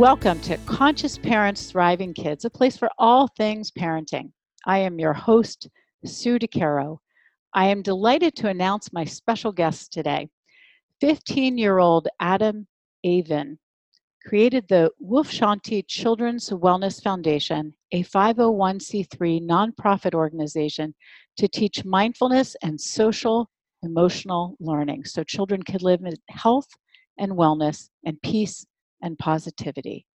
Welcome to Conscious Parents Thriving Kids, a place for all things parenting. I am your host, Sue DeCaro. I am delighted to announce my special guest today. 15 year old Adam Avin created the Woof Shanti Children's Wellness Foundation, a 501c3 nonprofit organization to teach mindfulness and social emotional learning so children can live in health and wellness and peace and positivity.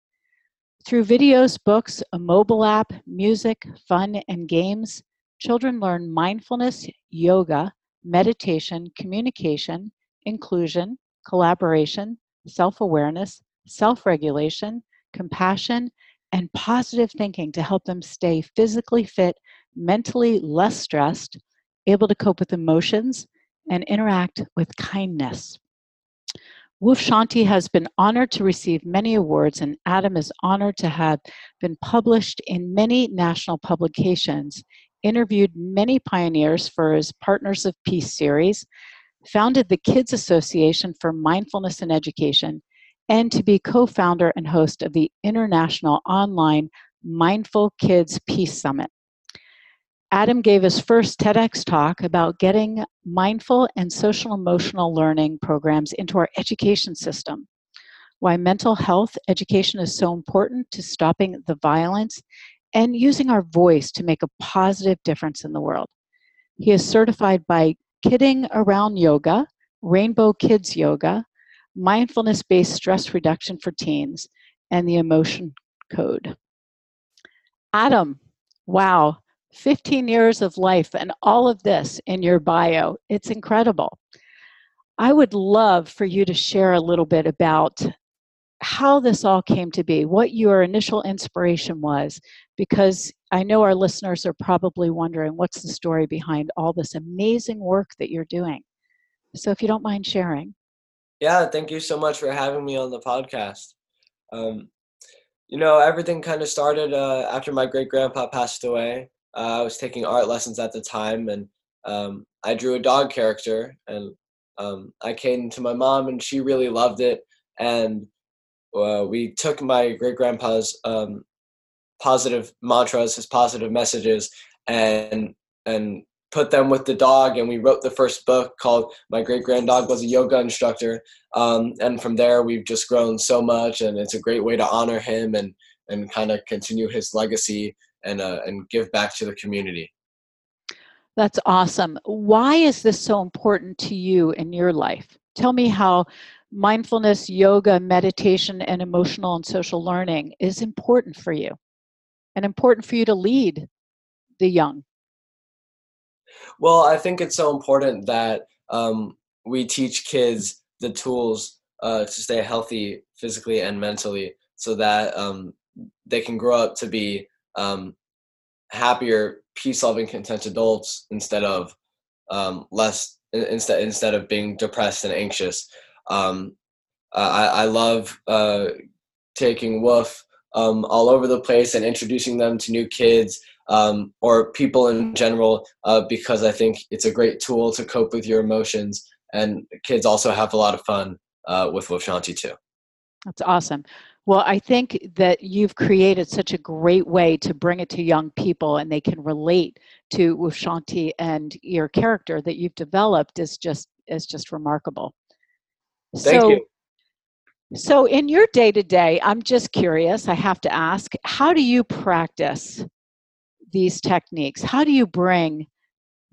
Through videos, books, a mobile app, music, fun, and games, children learn mindfulness, yoga, meditation, communication, inclusion, collaboration, self awareness, self regulation, compassion, and positive thinking to help them stay physically fit, mentally less stressed, able to cope with emotions, and interact with kindness. Woof Shanti has been honored to receive many awards, and Adam is honored to have been published in many national publications, interviewed many pioneers for his Partners of Peace series, founded the Kids Association for Mindfulness and Education, and to be co founder and host of the International Online Mindful Kids Peace Summit. Adam gave his first TEDx talk about getting mindful and social emotional learning programs into our education system. Why mental health education is so important to stopping the violence and using our voice to make a positive difference in the world. He is certified by Kidding Around Yoga, Rainbow Kids Yoga, Mindfulness Based Stress Reduction for Teens, and the Emotion Code. Adam, wow, 15 years of life and all of this in your bio. It's incredible. I would love for you to share a little bit about how this all came to be, what your initial inspiration was, because I know our listeners are probably wondering what's the story behind all this amazing work that you're doing. So if you don't mind sharing. Yeah, thank you so much for having me on the podcast. Um, you know, everything kind of started uh, after my great grandpa passed away. Uh, I was taking art lessons at the time, and um, I drew a dog character, and um, I came to my mom, and she really loved it. And uh, we took my great grandpa's um, positive mantras, his positive messages, and and put them with the dog. And we wrote the first book called "My Great Grand Dog Was a Yoga Instructor." Um, and from there, we've just grown so much, and it's a great way to honor him and and kind of continue his legacy and uh, and give back to the community. That's awesome. Why is this so important to you in your life? Tell me how mindfulness, yoga, meditation, and emotional and social learning is important for you and important for you to lead the young. Well, I think it's so important that um, we teach kids the tools uh, to stay healthy physically and mentally so that um, they can grow up to be um, happier, peace-loving, content adults instead of um, less instead instead of being depressed and anxious. Um, I, I love uh, taking Woof um, all over the place and introducing them to new kids um, or people in general uh, because I think it's a great tool to cope with your emotions. And kids also have a lot of fun uh, with Woof Shanti too. That's awesome. Well, I think that you've created such a great way to bring it to young people and they can relate to Woof Shanti and your character that you've developed is just is just remarkable. Thank so, you. So in your day to day, I'm just curious, I have to ask, how do you practice these techniques? How do you bring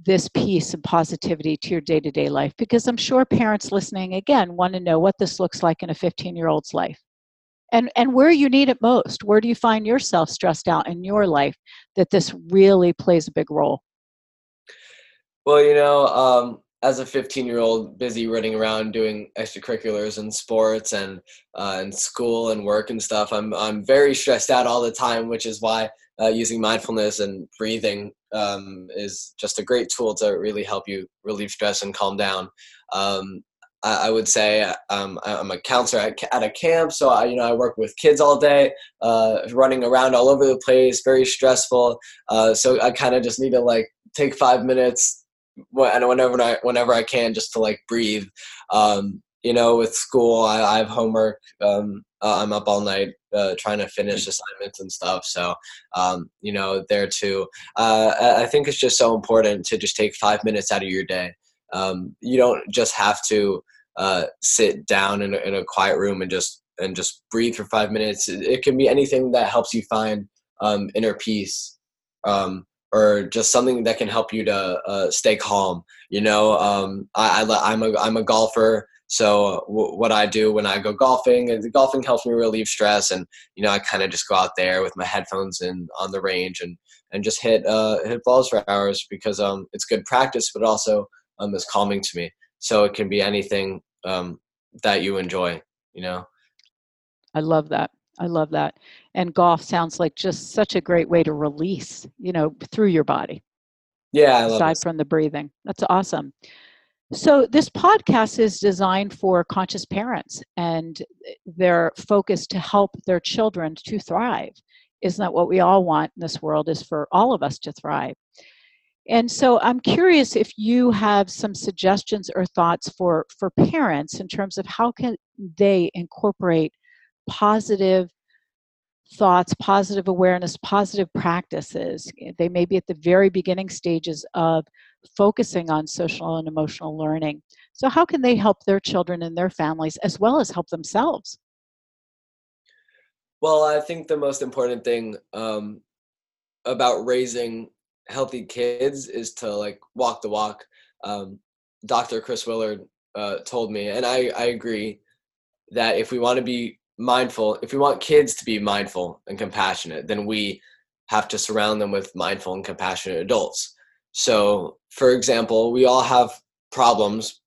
this peace and positivity to your day to day life? Because I'm sure parents listening again want to know what this looks like in a 15 year old's life and and where you need it most where do you find yourself stressed out in your life that this really plays a big role? Well you know um, as a 15 year old busy running around doing extracurriculars and sports and uh, and school and work and stuff i'm i'm very stressed out all the time which is why uh, using mindfulness and breathing um, is just a great tool to really help you relieve stress and calm down. Um, I, I, would say um, I'm a counselor at, at, a camp, so I, you know I work with kids all day, uh, running around all over the place, very stressful. Uh, so I kind of just need to like take five minutes whenever I whenever I can just to like breathe. Um, you know, with school, I, I have homework. Um, uh, I'm up all night uh, trying to finish assignments and stuff. So, um, you know, there too. Uh, I think it's just so important to just take five minutes out of your day. Um, you don't just have to uh, sit down in a, in a quiet room and just and just breathe for five minutes. It, can be anything that helps you find um, inner peace. Um, or just something that can help you to uh, stay calm. You know, um, I, I am a I'm a golfer, so w- what I do when I go golfing, golfing helps me relieve stress, and you know I kind of just go out there with my headphones and on the range and and just hit uh, hit balls for hours because um it's good practice, but also um it's calming to me. So it can be anything um that you enjoy. You know. I love that. I love that. And golf sounds like just such a great way to release, you know, through your body. Yeah, aside from the breathing. That's awesome. So this podcast is designed for conscious parents and their focus to help their children to thrive. Isn't that what we all want in this world is for all of us to thrive. And so I'm curious if you have some suggestions or thoughts for for parents in terms of how can they incorporate positive thoughts, positive awareness, positive practices. They may be at the very beginning stages of focusing on social and emotional learning. So, how can they help their children and their families as well as help themselves? Well, I think the most important thing um, about raising healthy kids is to like walk the walk. Um, Dr. Chris Willard uh, told me, and I, I agree that if we want to be mindful, if we want kids to be mindful and compassionate, then we have to surround them with mindful and compassionate adults. So, for example, we all have problems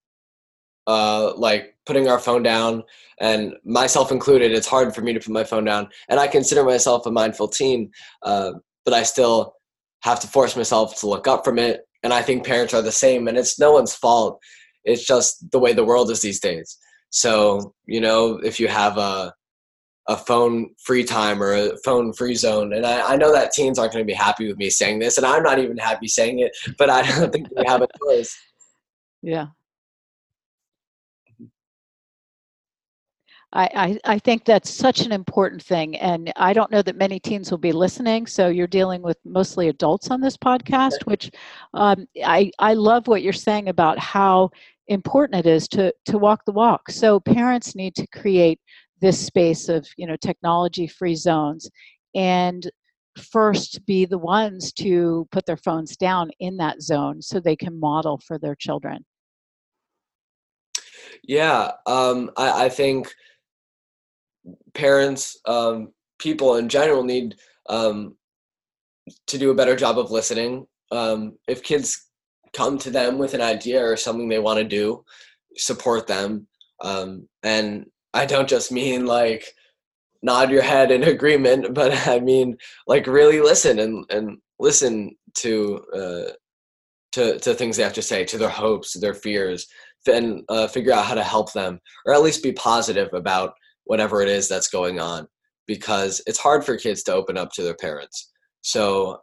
uh, like putting our phone down, and myself included. It's hard for me to put my phone down, and I consider myself a mindful teen, uh, but I still have to force myself to look up from it. And I think parents are the same, and it's no one's fault. It's just the way the world is these days. So, you know, if you have a a phone free time or a phone free zone. And I, I know that teens aren't going to be happy with me saying this, and I'm not even happy saying it, but I don't think they have a choice. Yeah. I, I, I think that's such an important thing. And I don't know that many teens will be listening. So you're dealing with mostly adults on this podcast, which um, I, I love what you're saying about how important it is to, to walk the walk. So parents need to create this space of you know technology free zones and first be the ones to put their phones down in that zone so they can model for their children yeah um, I, I, think parents um, people in general need um, to do a better job of listening. Um, if kids come to them with an idea or something they want to do support them. Um, and I don't just mean like nod your head in agreement, but I mean like really listen and and listen to uh, to to things they have to say, to their hopes, their fears, and uh, figure out how to help them, or at least be positive about whatever it is that's going on, because it's hard for kids to open up to their parents. So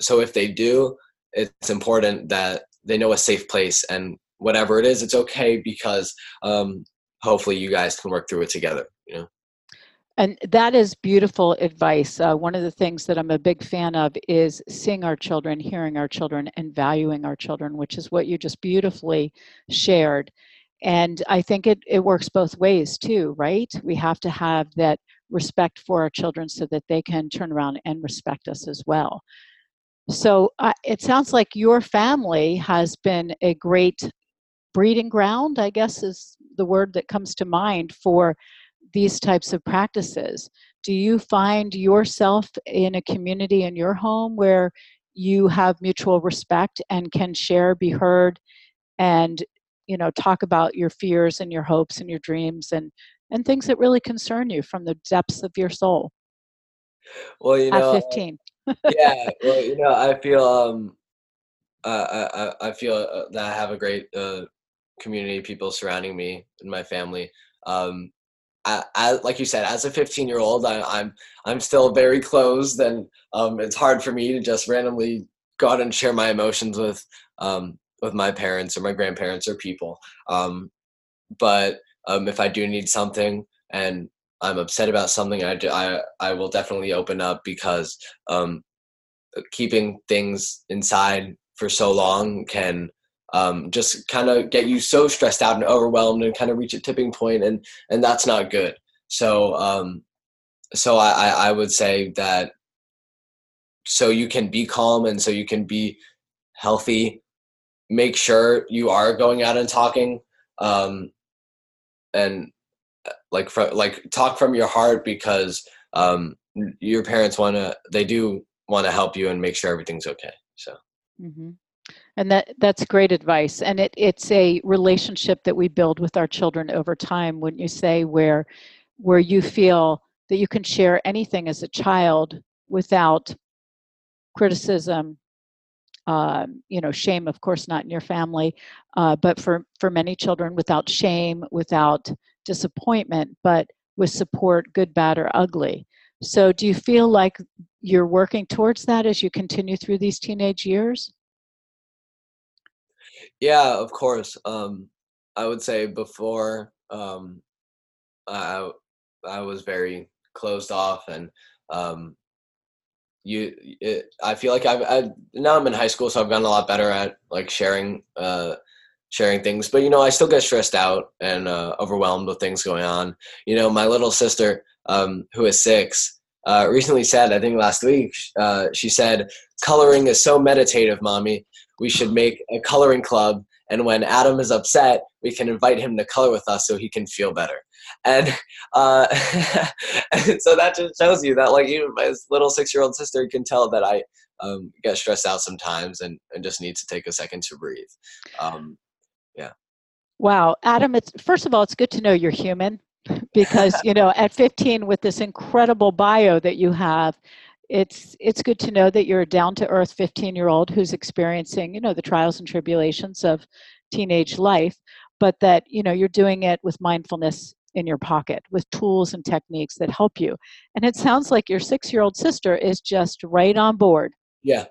so if they do, it's important that they know a safe place and whatever it is, it's okay because um, hopefully you guys can work through it together you know and that is beautiful advice. Uh, one of the things that I'm a big fan of is seeing our children, hearing our children, and valuing our children, which is what you just beautifully shared. And I think it, it works both ways too, right? We have to have that respect for our children so that they can turn around and respect us as well. So uh, it sounds like your family has been a great breeding ground, I guess is the word that comes to mind for these types of practices. Do you find yourself in a community in your home where you have mutual respect and can share, be heard, and you know talk about your fears and your hopes and your dreams and and things that really concern you from the depths of your soul well you know at 15 yeah well you know i feel um uh, I, I feel uh, that I have a great uh, community of people surrounding me and my family. Um, I, I, like you said, as a 15 year old, I, am I'm, I'm still very closed, and um, it's hard for me to just randomly go out and share my emotions with um, with my parents or my grandparents or people. Um, but um, if I do need something and I'm upset about something, I, do, I, I will definitely open up because um, keeping things inside for so long can um, just kind of get you so stressed out and overwhelmed and kind of reach a tipping point and and that's not good so um, so I, I would say that so you can be calm and so you can be healthy make sure you are going out and talking um, and uh, like from like talk from your heart because um, your parents want to they do want to help you and make sure everything's okay so mm-hmm. and that that's great advice and it it's a relationship that we build with our children over time wouldn't you say where where you feel that you can share anything as a child without criticism um, you know shame of course not in your family uh, but for for many children without shame without disappointment but with support good bad or ugly. So do you feel like you're working towards that as you continue through these teenage years? Yeah of course um, i would say before um, i i was very closed off and um, you it, i feel like I've, I, now i'm in high school so i've gotten a lot better at like sharing uh sharing things. But you know i still get stressed out and uh, overwhelmed with things going on. You know my little sister um, who is six uh, recently said i think last week uh, she said coloring is so meditative mommy. We should make a coloring club and when adam is upset we can invite him to color with us so he can feel better and uh, so that just shows you that like even my little six year old sister can tell that I um, get stressed out sometimes and, and just need to take a second to breathe. Um, yeah. Wow, Adam. It's first of all, it's good to know you're human because you know at 15 with this incredible bio that you have it's it's good to know that you're a down to earth 15 year old who's experiencing you know the trials and tribulations of teenage life but that you know you're doing it with mindfulness in your pocket with tools and techniques that help you. And it sounds like your six year old sister is just right on board. Yeah.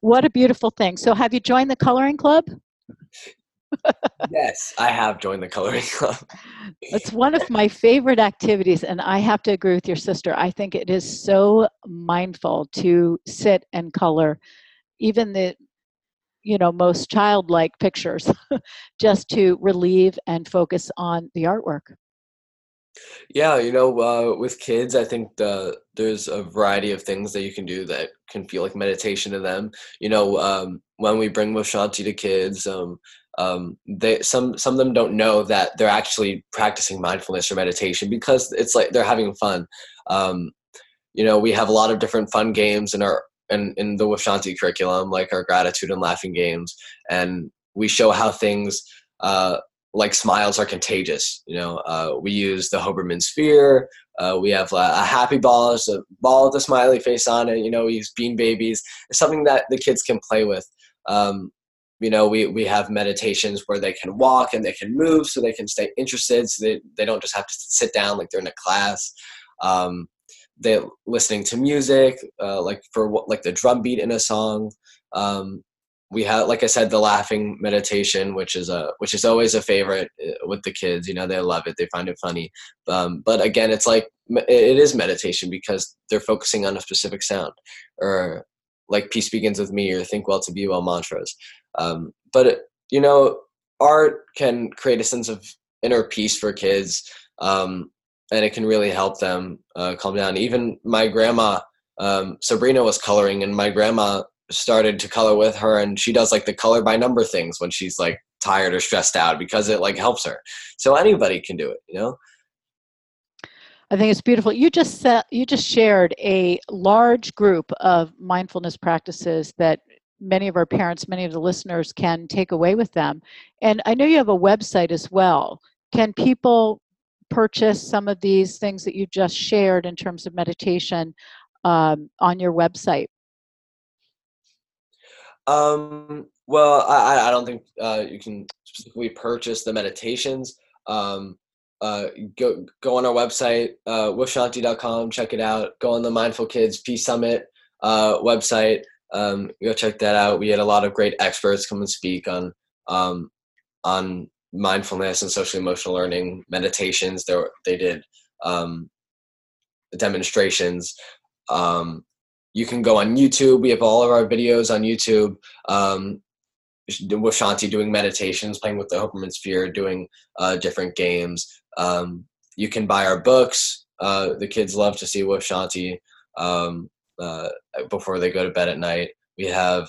what a beautiful thing. So, have you joined the coloring club? yes, I have joined the coloring club. it's one of my favorite activities, and I have to agree with your sister. I think it is so mindful to sit and color, even the you know most childlike pictures just to relieve and focus on the artwork yeah, you know, uh, with kids, I think the, there's a variety of things that you can do that can feel like meditation to them. You know, um, when we bring Woof Shanti to kids, um, um, they some some of them don't know that they're actually practicing mindfulness or meditation because it's like they're having fun. Um, you know, we have a lot of different fun games in our in, in the Woof Shanti curriculum, like our gratitude and laughing games, and we show how things uh, like smiles are contagious. You know, uh, we use the Hoberman sphere. Uh, we have a, a happy ball, it's a ball with a smiley face on it. You know, we use bean babies. It's something that the kids can play with. Um, you know, we, we have meditations where they can walk and they can move so they can stay interested so they, they don't just have to sit down like they're in a class. Um, they're listening to music, uh, like for like the drum beat in a song. Um, we have like i said the laughing meditation which is a which is always a favorite uh, with the kids you know they love it they find it funny. Um, but again it's like it is meditation because they're focusing on a specific sound or like peace begins with me or think well to be well mantras. Um, but you know art can create a sense of inner peace for kids um, and it can really help them uh, calm down. Even my grandma um, sabrina was coloring and my grandma started to color with her and she does like the color by number things when she's like tired or stressed out because it like helps her so anybody can do it you know I think it's beautiful. You just said, you just shared a large group of mindfulness practices that many of our parents, many of the listeners can take away with them. And I know you have a website as well. Can people purchase some of these things that you just shared in terms of meditation um, on your website? Um, well, I, I don't think uh, you can specifically purchase the meditations. Um, uh, go go on our website, uh, woofshanti.com, check it out. Go on the Mindful Kids Peace Summit uh, website. Um, go check that out. We had a lot of great experts come and speak on um, on mindfulness and social emotional learning meditations. They were, they did um, demonstrations. Um, you can go on YouTube. We have all of our videos on YouTube. Um, Woof Shanti doing meditations, playing with the Hoberman sphere, doing uh, different games. Um, you can buy our books. Uh, the kids love to see Woof Shanti um, uh, before they go to bed at night. We have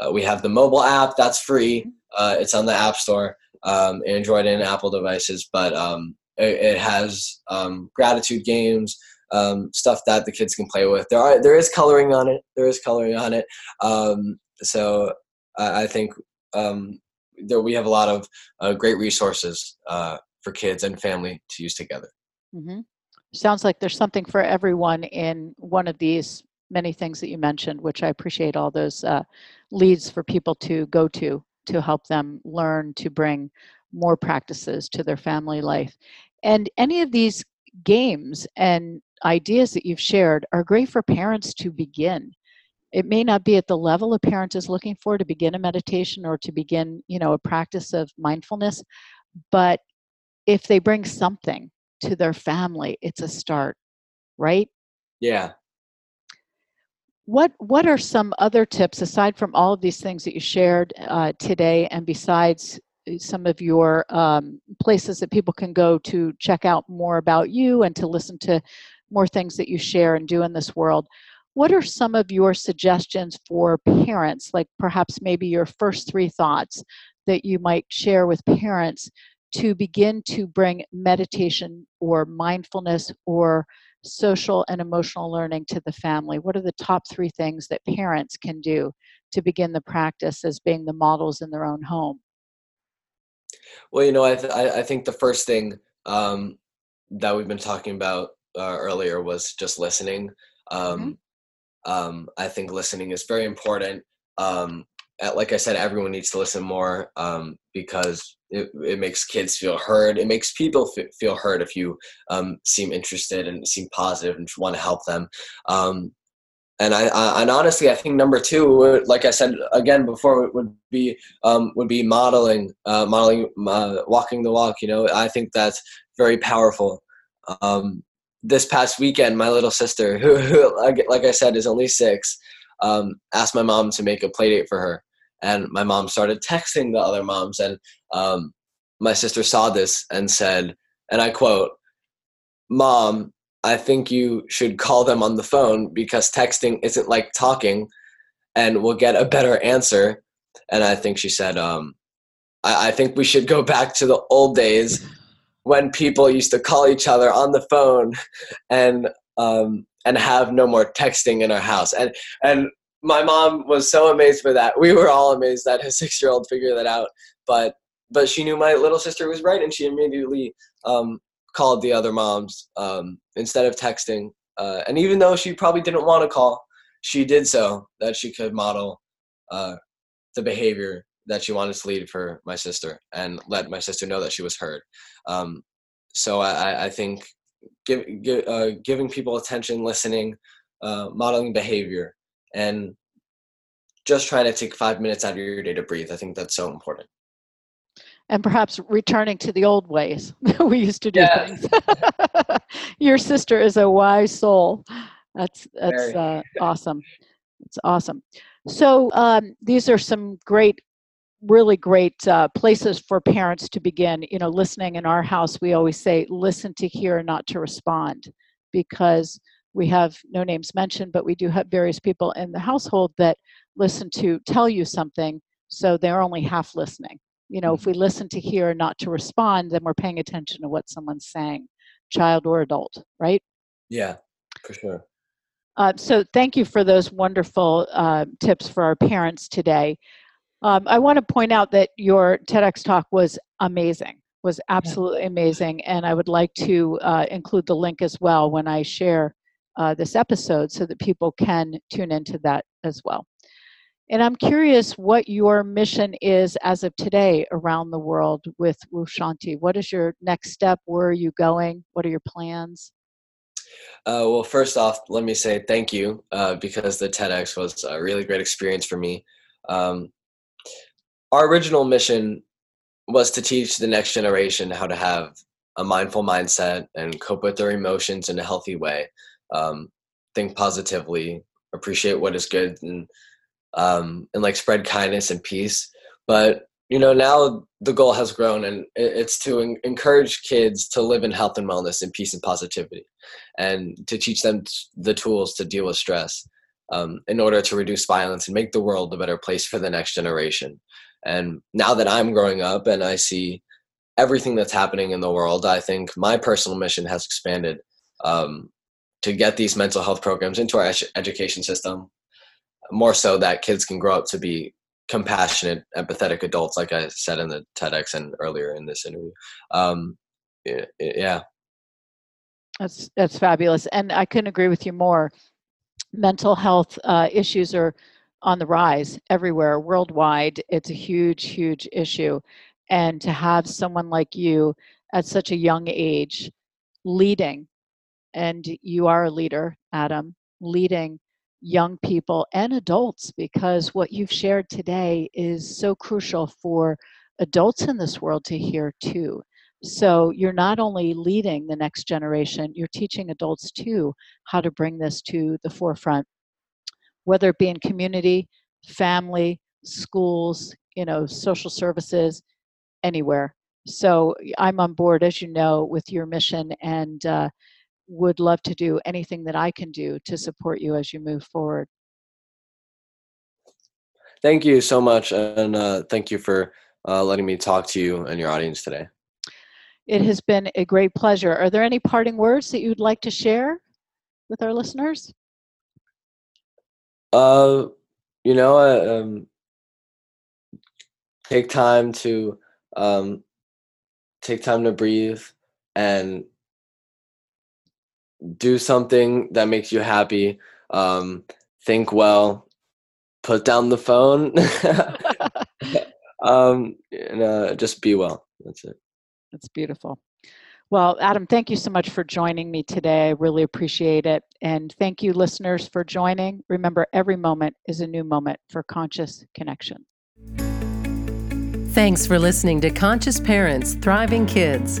uh, we have the mobile app that's free. Uh, it's on the App Store, um, Android and Apple devices, but um, it, it, has um, gratitude games. Um, stuff that the kids can play with. There are there is coloring on it. There is coloring on it. Um, so I think um, there we have a lot of uh, great resources uh, for kids and family to use together. Mm-hmm. Sounds like there's something for everyone in one of these many things that you mentioned, which I appreciate all those uh, leads for people to go to to help them learn to bring more practices to their family life. And any of these games and ideas that you've shared are great for parents to begin. It may not be at the level a parent is looking for to begin a meditation or to begin you know a practice of mindfulness but if they bring something to their family it's a start right? Yeah. What what are some other tips aside from all of these things that you shared uh, today and besides some of your um, places that people can go to check out more about you and to listen to more things that you share and do in this world what are some of your suggestions for parents, like perhaps maybe your first three thoughts that you might share with parents to begin to bring meditation or mindfulness or social and emotional learning to the family? What are the top three things that parents can do to begin the practice as being the models in their own home? Well, you know, I, th- I think the first thing um, that we've been talking about uh, earlier was just listening. Um, mm-hmm. Um, I think listening is very important. Um, like I said, everyone needs to listen more um, because it, it makes kids feel heard. It makes people f- feel heard if you um, seem interested and seem positive and want to help them. And I, I, and honestly, I think number two, like I said again before, would be um, would be modeling, uh, modeling, uh, walking the walk. You know, I think that's very powerful. Um, this past weekend, my little sister, who, who like I said, is only six, um, asked my mom to make a play date for her. And my mom started texting the other moms. And um, my sister saw this and said, and I quote, Mom, I think you should call them on the phone because texting isn't like talking and we'll get a better answer. And I think she said, um, I, I think we should go back to the old days when people used to call each other on the phone and um, and have no more texting in our house. And and my mom was so amazed by that. We were all amazed that his six year old figured that out. But but she knew my little sister was right, and she immediately um, called the other moms um, instead of texting. Uh, and even though she probably didn't want to call, she did so that she could model uh, the behavior that she wanted to lead for my sister and let my sister know that she was heard. Um, so I, I think give, give, uh, giving people attention, listening, uh, modeling behavior, and just trying to take five minutes out of your day to breathe. I think that's so important. And perhaps returning to the old ways we used to do yeah. things. your sister is a wise soul. That's that's uh, awesome. It's awesome. So um, these are some great really great uh, places for parents to begin. You know, listening in our house, we always say, listen to hear, not to respond, because we have no names mentioned, but we do have various people in the household that listen to tell you something, so they're only half listening. You know, if mm-hmm. we listen to hear, not to respond, then we're paying attention to what someone's saying, child or adult, right? Yeah, for sure. Uh, so, thank you for those wonderful uh, tips for our parents today. Um, I want to point out that your TEDx talk was amazing, was absolutely amazing, and I would like to uh, include the link as well when I share uh, this episode so that people can tune into that as well. And I'm curious what your mission is as of today around the world with Woof Shanti. What is your next step? Where are you going? What are your plans? Uh, well, first off, let me say thank you uh, because the TEDx was a really great experience for me. Um, our original mission was to teach the next generation how to have a mindful mindset and cope with their emotions in a healthy way. Um, think positively, appreciate what is good, and um, and like spread kindness and peace. But you know now the goal has grown and it's to encourage kids to live in health and wellness and peace and positivity and to teach them the tools to deal with stress um, in order to reduce violence and make the world a better place for the next generation and now that i'm growing up and i see everything that's happening in the world i think my personal mission has expanded um, to get these mental health programs into our education system more so that kids can grow up to be compassionate, empathetic adults, like I said in the TEDx and earlier in this interview. Um, yeah, that's that's fabulous, and I couldn't agree with you more. Mental health uh, issues are on the rise everywhere, worldwide. It's a huge, huge issue, and to have someone like you at such a young age leading, and you are a leader, Adam, leading young people and adults because what you've shared today is so crucial for adults in this world to hear too. So you're not only leading the next generation, you're teaching adults too how to bring this to the forefront, whether it be in community, family, schools, you know, social services, anywhere. So I'm on board, as you know, with your mission, and uh, would love to do anything that I can do to support you as you move forward. Thank you so much, and uh, thank you for uh, letting me talk to you and your audience today. It has been a great pleasure. Are there any parting words that you'd like to share with our listeners? Uh, you know, uh, um, take time to um, take time to breathe and do something that makes you happy. Um, think well. Put down the phone. um, and uh, just be well. That's it. That's beautiful. Well, Adam, thank you so much for joining me today. I really appreciate it. And thank you, listeners, for joining. Remember, every moment is a new moment for conscious connection. Thanks for listening to Conscious Parents Thriving Kids.